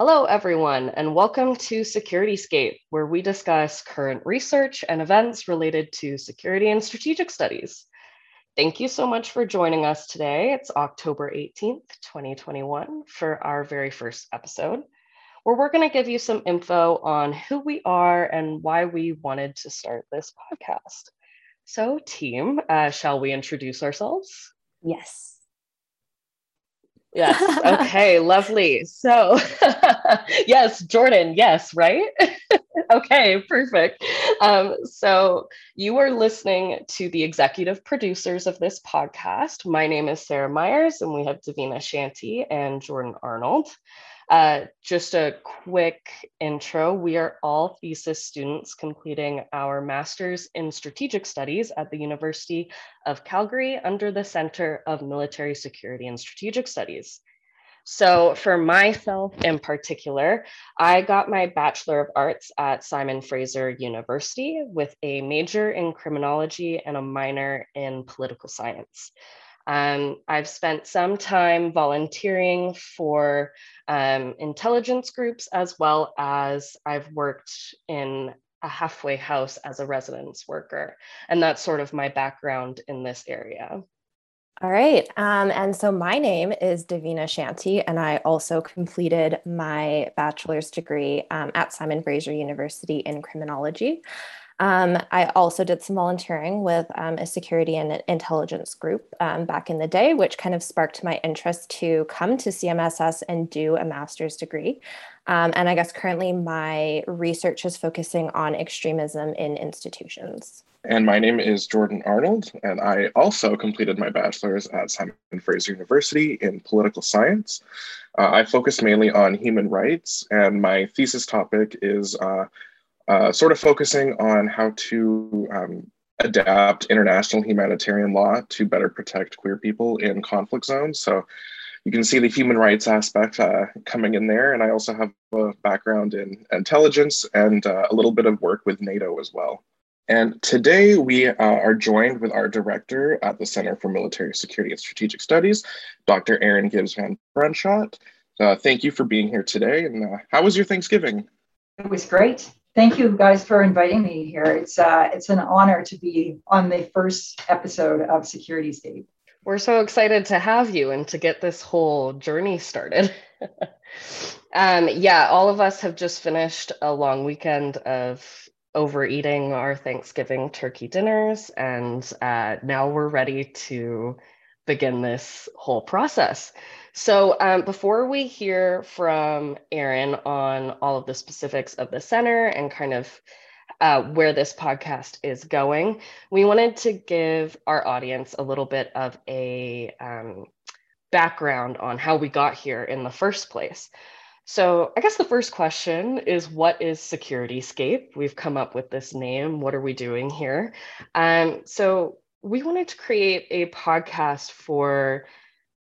Hello, everyone, and welcome to SecurityScape, where we discuss current research and events related to security and strategic studies. Thank you so much for joining us today. It's October 18th, 2021, for our very first episode, where we're going to give you some info on who we are and why we wanted to start this podcast. So, team, uh, shall we introduce ourselves? Yes. Yes. Okay. lovely. So, yes, Jordan. Yes. Right. okay. Perfect. Um, so, you are listening to the executive producers of this podcast. My name is Sarah Meyers, and we have Davina Shanti and Jordan Arnold. Uh, just a quick intro. We are all thesis students completing our master's in strategic studies at the University of Calgary under the Center of Military Security and Strategic Studies. So for myself in particular, I got my Bachelor of Arts at Simon Fraser University with a major in criminology and a minor in political science. Um, I've spent some time volunteering for um, intelligence groups as well as I've worked in a halfway house as a residence worker. And that's sort of my background in this area. All right. Um, and so my name is Davina Shanti, and I also completed my bachelor's degree um, at Simon Fraser University in criminology. Um, I also did some volunteering with um, a security and intelligence group um, back in the day, which kind of sparked my interest to come to CMSS and do a master's degree. Um, and I guess currently my research is focusing on extremism in institutions. And my name is Jordan Arnold, and I also completed my bachelor's at Simon Fraser University in political science. Uh, I focus mainly on human rights, and my thesis topic is uh, uh, sort of focusing on how to um, adapt international humanitarian law to better protect queer people in conflict zones. So you can see the human rights aspect uh, coming in there. And I also have a background in intelligence and uh, a little bit of work with NATO as well. And today we uh, are joined with our director at the Center for Military Security and Strategic Studies, Dr. Erin Gibbs Van Brunschot. Uh, thank you for being here today. And uh, how was your Thanksgiving? It was great thank you guys for inviting me here. It's uh, it's an honor to be on the first episode of SecurityScape. We're so excited to have you and to get this whole journey started. um, yeah, all of us have just finished a long weekend of overeating our Thanksgiving turkey dinners, and uh, now we're ready to begin this whole process. So um, before we hear from Erin on all of the specifics of the center and kind of uh, where this podcast is going, we wanted to give our audience a little bit of a um, background on how we got here in the first place. So I guess the first question is what is SecurityScape? We've come up with this name. What are we doing here? Um, so we wanted to create a podcast for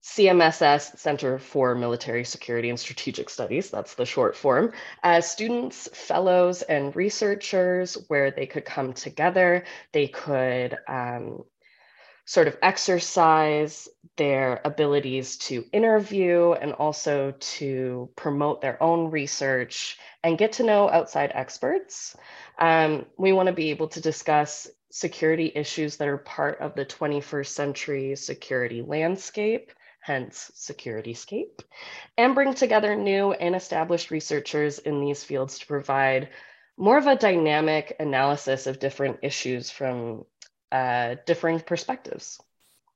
CMSS, Center for Military Security and Strategic Studies, that's the short form, as students, fellows, and researchers where they could come together, they could um, sort of exercise their abilities to interview and also to promote their own research and get to know outside experts. Um, we want to be able to discuss security issues that are part of the 21st century security landscape hence SecurityScape, and bring together new and established researchers in these fields to provide more of a dynamic analysis of different issues from uh, differing perspectives.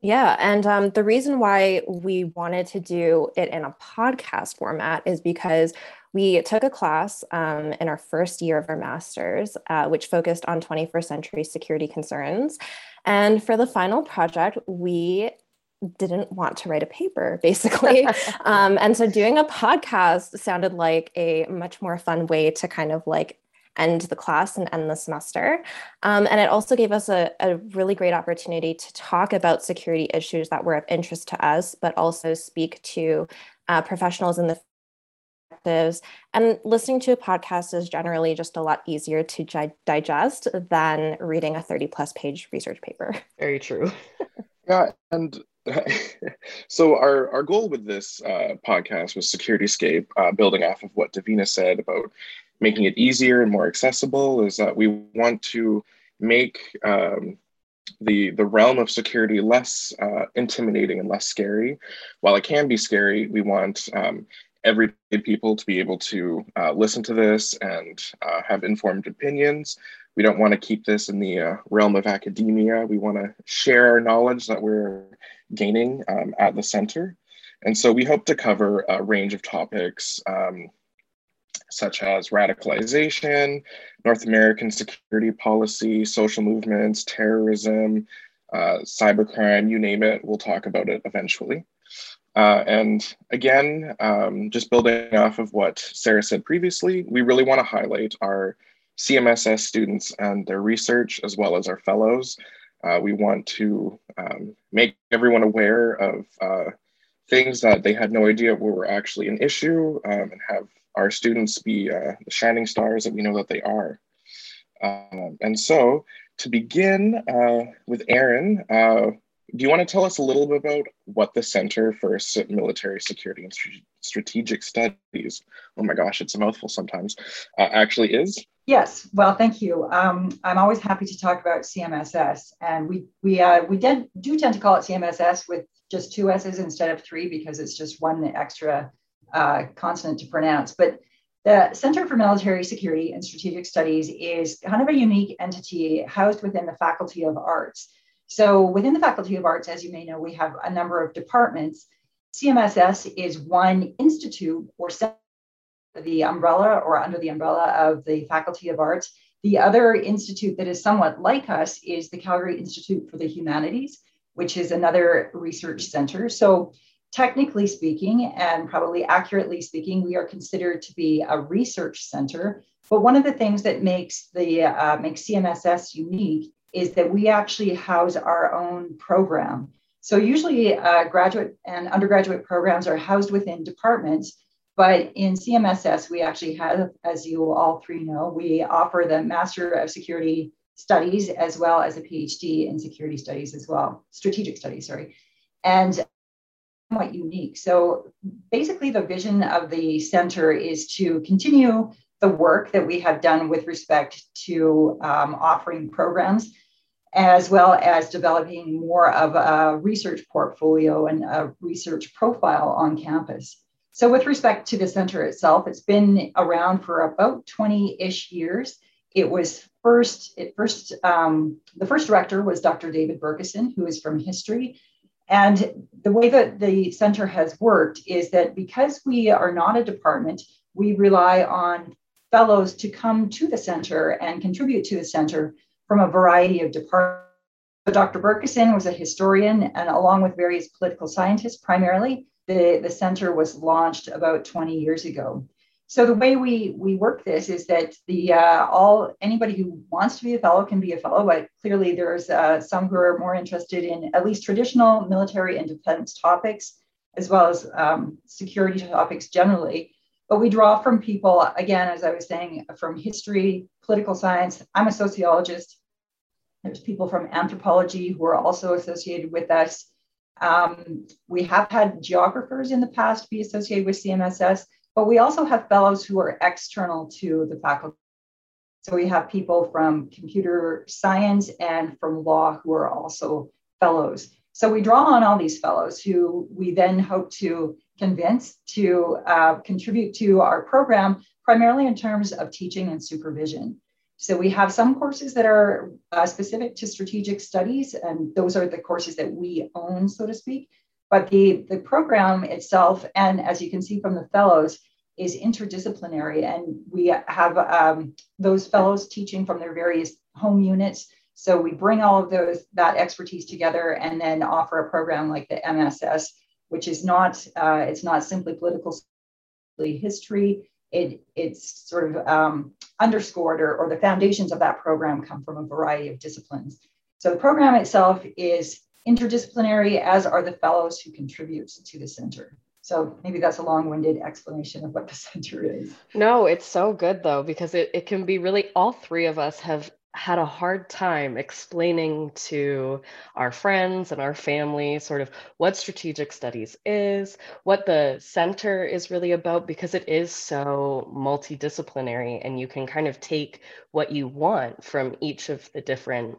Yeah. And um, the reason why we wanted to do it in a podcast format is because we took a class um, in our first year of our master's, uh, which focused on 21st century security concerns. And for the final project, we didn't want to write a paper basically um, and so doing a podcast sounded like a much more fun way to kind of like end the class and end the semester um, and it also gave us a, a really great opportunity to talk about security issues that were of interest to us but also speak to uh, professionals in the and listening to a podcast is generally just a lot easier to gi- digest than reading a 30 plus page research paper. Very true. Yeah and so our, our goal with this uh, podcast was SecurityScape, uh, building off of what Davina said about making it easier and more accessible, is that we want to make um, the the realm of security less uh, intimidating and less scary. While it can be scary, we want um, everyday people to be able to uh, listen to this and uh, have informed opinions. We don't want to keep this in the uh, realm of academia. We want to share our knowledge that we're gaining um, at the center. And so we hope to cover a range of topics um, such as radicalization, North American security policy, social movements, terrorism, uh, cybercrime, you name it, we'll talk about it eventually. Uh, and again, um, just building off of what Sarah said previously, we really want to highlight our CMSS students and their research, as well as our fellows. Uh, we want to um, make everyone aware of uh, things that they had no idea were actually an issue um, and have our students be uh, the shining stars that we know that they are. Um, and so to begin uh, with Erin, do you want to tell us a little bit about what the Center for Military Security and Strategic Studies, oh my gosh, it's a mouthful sometimes, uh, actually is? Yes, well, thank you. Um, I'm always happy to talk about CMSS, and we we uh, we did, do tend to call it CMSS with just two S's instead of three because it's just one extra uh, consonant to pronounce. But the Center for Military Security and Strategic Studies is kind of a unique entity housed within the Faculty of Arts. So within the Faculty of Arts, as you may know, we have a number of departments. CMSS is one institute or the umbrella or under the umbrella of the Faculty of Arts. The other institute that is somewhat like us is the Calgary Institute for the Humanities, which is another research center. So technically speaking, and probably accurately speaking, we are considered to be a research center. But one of the things that makes the uh, makes CMSS unique is that we actually house our own program. So usually, uh, graduate and undergraduate programs are housed within departments. But in CMSS, we actually have, as you all three know, we offer the Master of Security Studies as well as a PhD in Security Studies as well, Strategic Studies, sorry. And somewhat unique. So basically, the vision of the center is to continue the work that we have done with respect to um, offering programs, as well as developing more of a research portfolio and a research profile on campus. So, with respect to the center itself, it's been around for about 20 ish years. It was first, it first, um, the first director was Dr. David Bercuson, who is from history. And the way that the center has worked is that because we are not a department, we rely on fellows to come to the center and contribute to the center from a variety of departments. Dr. Bercuson was a historian, and along with various political scientists, primarily, the, the center was launched about 20 years ago. So the way we we work this is that the uh, all anybody who wants to be a fellow can be a fellow, but clearly there's uh, some who are more interested in at least traditional military and defense topics, as well as um, security topics generally. But we draw from people again, as I was saying, from history, political science. I'm a sociologist. There's people from anthropology who are also associated with us. Um, we have had geographers in the past be associated with CMSS but we also have fellows who are external to the faculty. So we have people from computer science and from law who are also fellows. So we draw on all these fellows who we then hope to convince to uh, contribute to our program, primarily in terms of teaching and supervision. So we have some courses that are uh, specific to strategic studies, and those are the courses that we own, so to speak. But the, the program itself, and as you can see from the fellows, is interdisciplinary. And we have um, those fellows teaching from their various home units. So we bring all of those that expertise together and then offer a program like the MSS, which is not uh, it's not simply political history. It, it's sort of um, underscored or, or the foundations of that program come from a variety of disciplines. So the program itself is interdisciplinary, as are the fellows who contribute to the center. So maybe that's a long-winded explanation of what the center is. No, it's so good though, because it, it can be really all three of us have had a hard time explaining to our friends and our family sort of what strategic studies is, what the center is really about, because it is so multidisciplinary and you can kind of take what you want from each of the different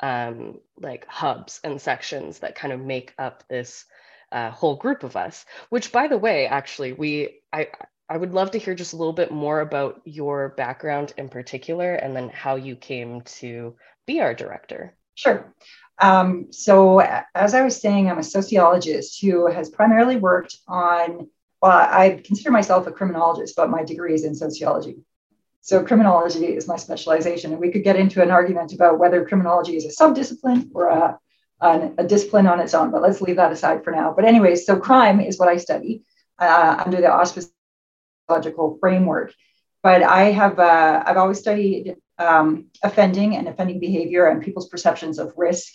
um, like hubs and sections that kind of make up this uh, whole group of us. Which, by the way, actually, we I I would love to hear just a little bit more about your background in particular and then how you came to be our director. Sure. Um, so, as I was saying, I'm a sociologist who has primarily worked on, well, I consider myself a criminologist, but my degree is in sociology. So, criminology is my specialization. And we could get into an argument about whether criminology is a subdiscipline or a, a, a discipline on its own, but let's leave that aside for now. But, anyway, so crime is what I study uh, under the auspices framework. But I have uh, I've always studied um, offending and offending behavior and people's perceptions of risk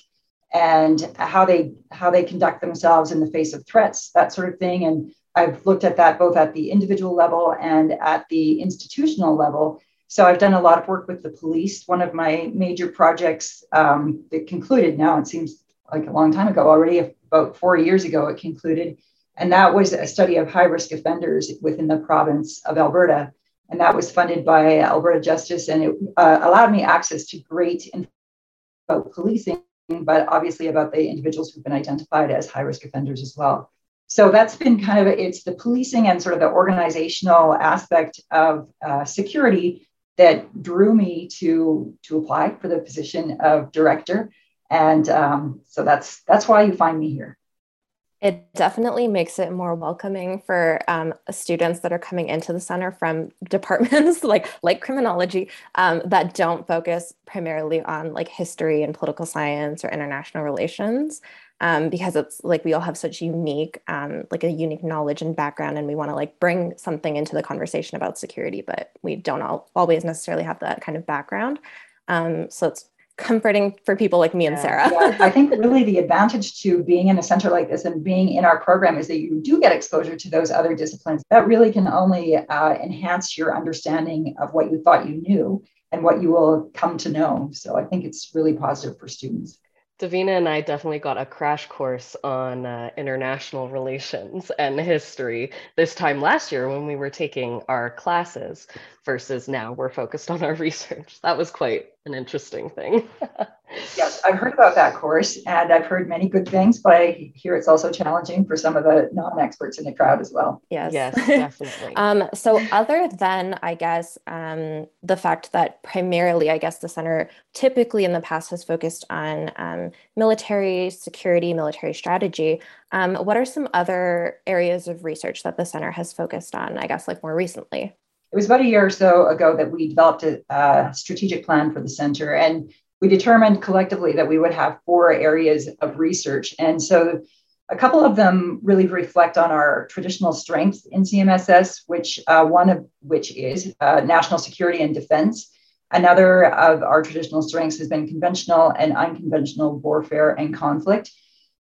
and how they how they conduct themselves in the face of threats, that sort of thing. And I've looked at that both at the individual level and at the institutional level. So I've done a lot of work with the police. One of my major projects um, that concluded now, it seems like a long time ago already, about four years ago, it concluded, and that was a study of high risk offenders within the province of Alberta. And that was funded by Alberta Justice. And it uh, allowed me access to great info about policing, but obviously about the individuals who've been identified as high risk offenders as well. So that's been kind of it's the policing and sort of the organizational aspect of uh, security that drew me to to apply for the position of director, and um, so that's that's why you find me here. It definitely makes it more welcoming for um, students that are coming into the center from departments like like criminology um, that don't focus primarily on like history and political science or international relations um, because it's like we all have such unique um, like a unique knowledge and background and we want to like bring something into the conversation about security but we don't all, always necessarily have that kind of background. Um, so it's comforting for people like me and Sarah. yeah, I think really the advantage to being in a center like this and being in our program is that you do get exposure to those other disciplines. That really can only uh, enhance your understanding of what you thought you knew and what you will come to know. So I think it's really positive for students. Davina and I definitely got a crash course on uh, international relations and history this time last year when we were taking our classes versus now we're focused on our research. That was quite an interesting thing. yes, I've heard about that course and I've heard many good things, but I hear it's also challenging for some of the non-experts in the crowd as well. Yes, yes, definitely. um, so other than, I guess, um, the fact that primarily, I guess the center typically in the past has focused on um, military security, military strategy, um, what are some other areas of research that the center has focused on, I guess, like more recently? It was about a year or so ago that we developed a, a, strategic plan for the center and we determined collectively that we would have four areas of research. And so a couple of them really reflect on our traditional strengths in cmss which uh, one of which is uh, national security and defense. Another of our traditional strengths has been conventional and unconventional warfare and conflict.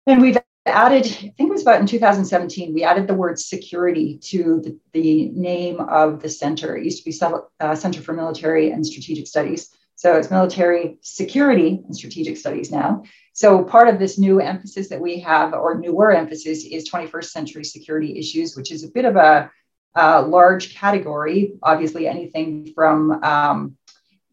And we've added, I think it was about in 2017, we added the word security to the, the name of the center. It used to be uh, Center for Military and Strategic Studies. So it's military security and strategic studies now. So part of this new emphasis that we have, or newer emphasis, is 21st century security issues, which is a bit of a, a large category. Obviously, anything from um,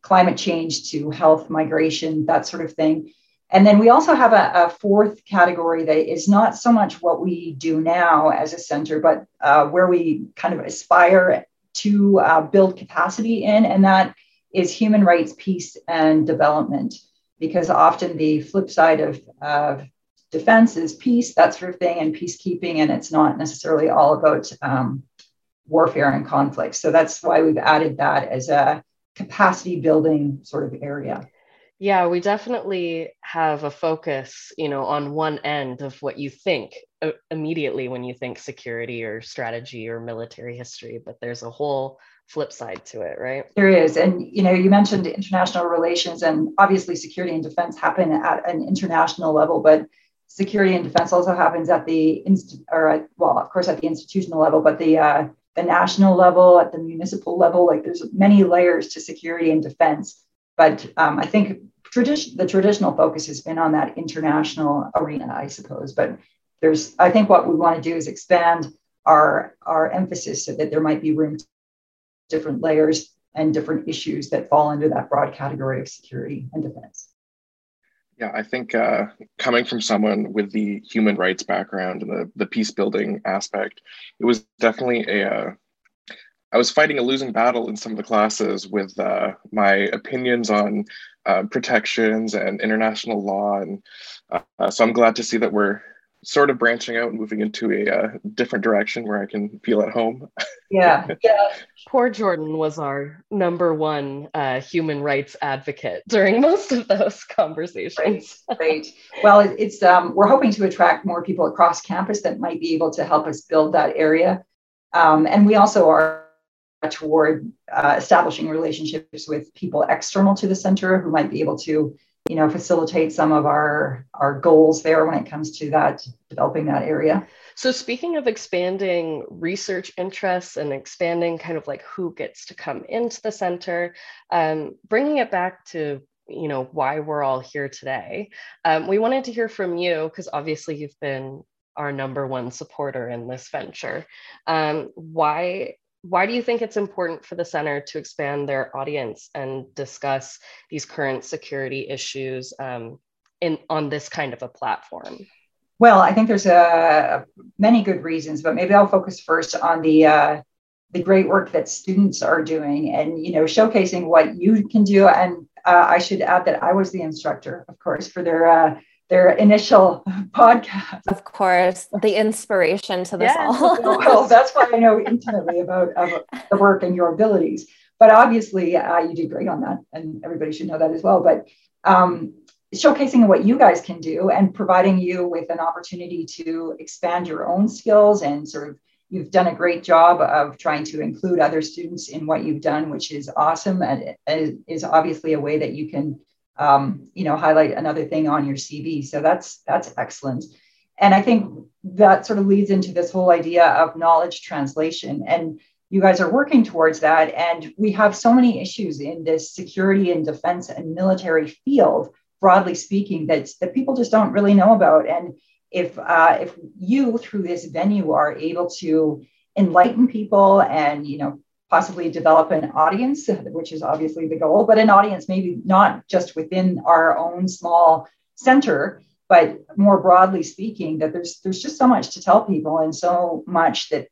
climate change to health, migration, that sort of thing. And then we also have a, a, fourth category that is not so much what we do now as a center, but uh, where we kind of aspire to uh, build capacity in, and that is human rights, peace, and development. Because often the flip side of, of defense is peace, that sort of thing, and peacekeeping, and it's not necessarily all about um, warfare and conflict. So that's why we've added that as a capacity building sort of area. Yeah, we definitely have a focus, you know, on one end of what you think uh, immediately when you think security or strategy or military history, but there's a whole flip side to it, right? There is. And, you know, you mentioned international relations and obviously security and defense happen at an international level, but security and defense also happens at the, inst- or at, well, of course, at the institutional level, but the, uh, the national level, at the municipal level, like there's many layers to security and defense But um, I think tradition, the traditional focus has been on that international arena, I suppose. But there's, I think what we want to do is expand our, our emphasis so that there might be room to different layers and different issues that fall under that broad category of security and defense. Yeah, I think uh, coming from someone with the human rights background and the, the peace building aspect, it was definitely a. Uh, I was fighting a losing battle in some of the classes with uh, my opinions on uh, protections and international law, and uh, so I'm glad to see that we're sort of branching out and moving into a uh, different direction where I can feel at home. Yeah, yeah. Poor Jordan was our number one uh, human rights advocate during most of those conversations. Great. Great. Well, it's um, we're hoping to attract more people across campus that might be able to help us build that area, um, and we also are toward uh, establishing relationships with people external to the center who might be able to you know facilitate some of our our goals there when it comes to that developing that area. So speaking of expanding research interests and expanding kind of like who gets to come into the center um, bringing it back to you know why we're all here today um, we wanted to hear from you because obviously you've been our number one supporter in this venture. Um, why why do you think it's important for the center to expand their audience and discuss these current security issues um, in on this kind of a platform? Well, I think there's uh, many good reasons, but maybe I'll focus first on the uh, the great work that students are doing, and you know, showcasing what you can do. And uh, I should add that I was the instructor, of course, for their uh, their initial podcast. Of course, the inspiration to this yes. all. well, that's why I know intimately about, about, the work and your abilities. But obviously, uh, you did great on that, and everybody should know that as well. But um, showcasing what you guys can do and providing you with an opportunity to expand your own skills and sort of you've done a great job of trying to include other students in what you've done, which is awesome and it is obviously a way that you can um, you know, highlight another thing on your CV. So that's that's excellent. And I think that sort of leads into this whole idea of knowledge translation. And you guys are working towards that. And we have so many issues in this security and defense and military field, broadly speaking, that, that people just don't really know about. And if uh, if you through this venue are able to enlighten people and you know possibly develop an audience, which is obviously the goal, but an audience maybe not just within our own small center, but more broadly speaking, that there's there's just so much to tell people and so much that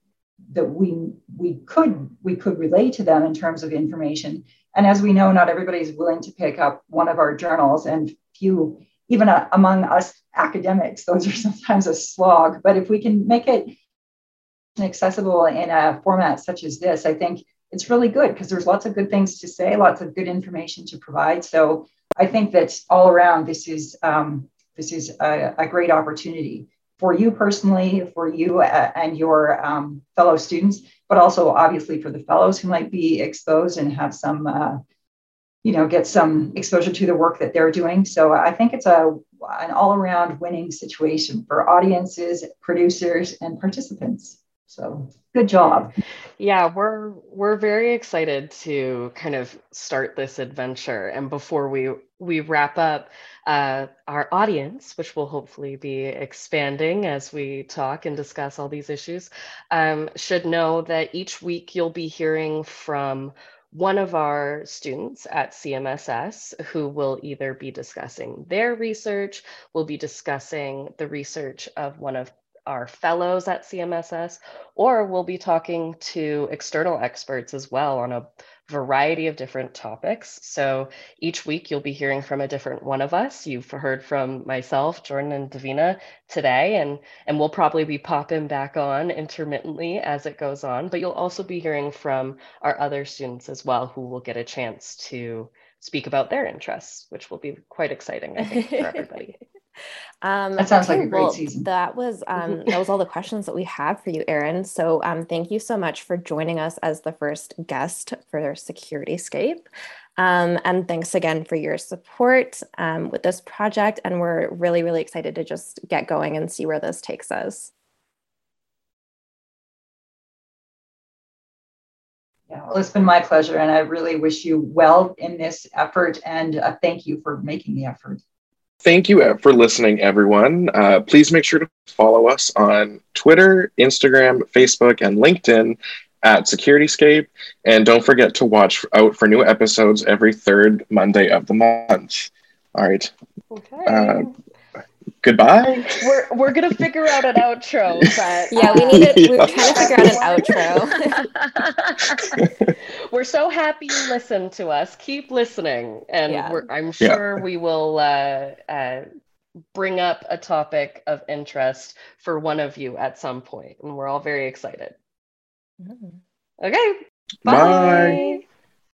that we we could we could relate to them in terms of information. And as we know, not everybody is willing to pick up one of our journals, and few even uh, among us academics, those are sometimes a slog. But if we can make it accessible in a format such as this, I think it's really good because there's lots of good things to say, lots of good information to provide. So I think that all around this is um, this is a, a, great opportunity for you personally, for you uh, and your um, fellow students, but also obviously for the fellows who might be exposed and have some, uh, you know, get some exposure to the work that they're doing. So I think it's a an all around winning situation for audiences, producers, and participants. So good job. Yeah, we're we're very excited to kind of start this adventure. And before we we wrap up, uh, our audience, which will hopefully be expanding as we talk and discuss all these issues, um, should know that each week you'll be hearing from one of our students at CMSS who will either be discussing their research, will be discussing the research of one of our fellows at CMSS, or we'll be talking to external experts as well on a variety of different topics. So each week you'll be hearing from a different one of us. You've heard from myself, Jordan, and Davina today, and, and we'll probably be popping back on intermittently as it goes on. But you'll also be hearing from our other students as well, who will get a chance to speak about their interests, which will be quite exciting, I think, for everybody. Um, that sounds okay, like a great well, season. That was um, that was all the questions that we had for you, Erin. So um, thank you so much for joining us as the first guest for Security Scape. Um, and thanks again for your support um, with this project. And we're really, really excited to just get going and see where this takes us. Yeah, well, it's been my pleasure, and I really wish you well in this effort, and uh, thank you for making the effort. Thank you for listening, everyone. Uh, please make sure to follow us on Twitter, Instagram, Facebook, and LinkedIn at Securityscape. And don't forget to watch out for new episodes every third Monday of the month. All right. Okay. Uh, goodbye. We're we're gonna figure out an outro, but yeah, we need it. We're trying to figure out an outro. we're so happy you listened to us. Keep listening, and yeah. I'm sure yeah. we will uh, uh, bring up a topic of interest for one of you at some point, and we're all very excited. Mm-hmm. Okay. Bye. Bye.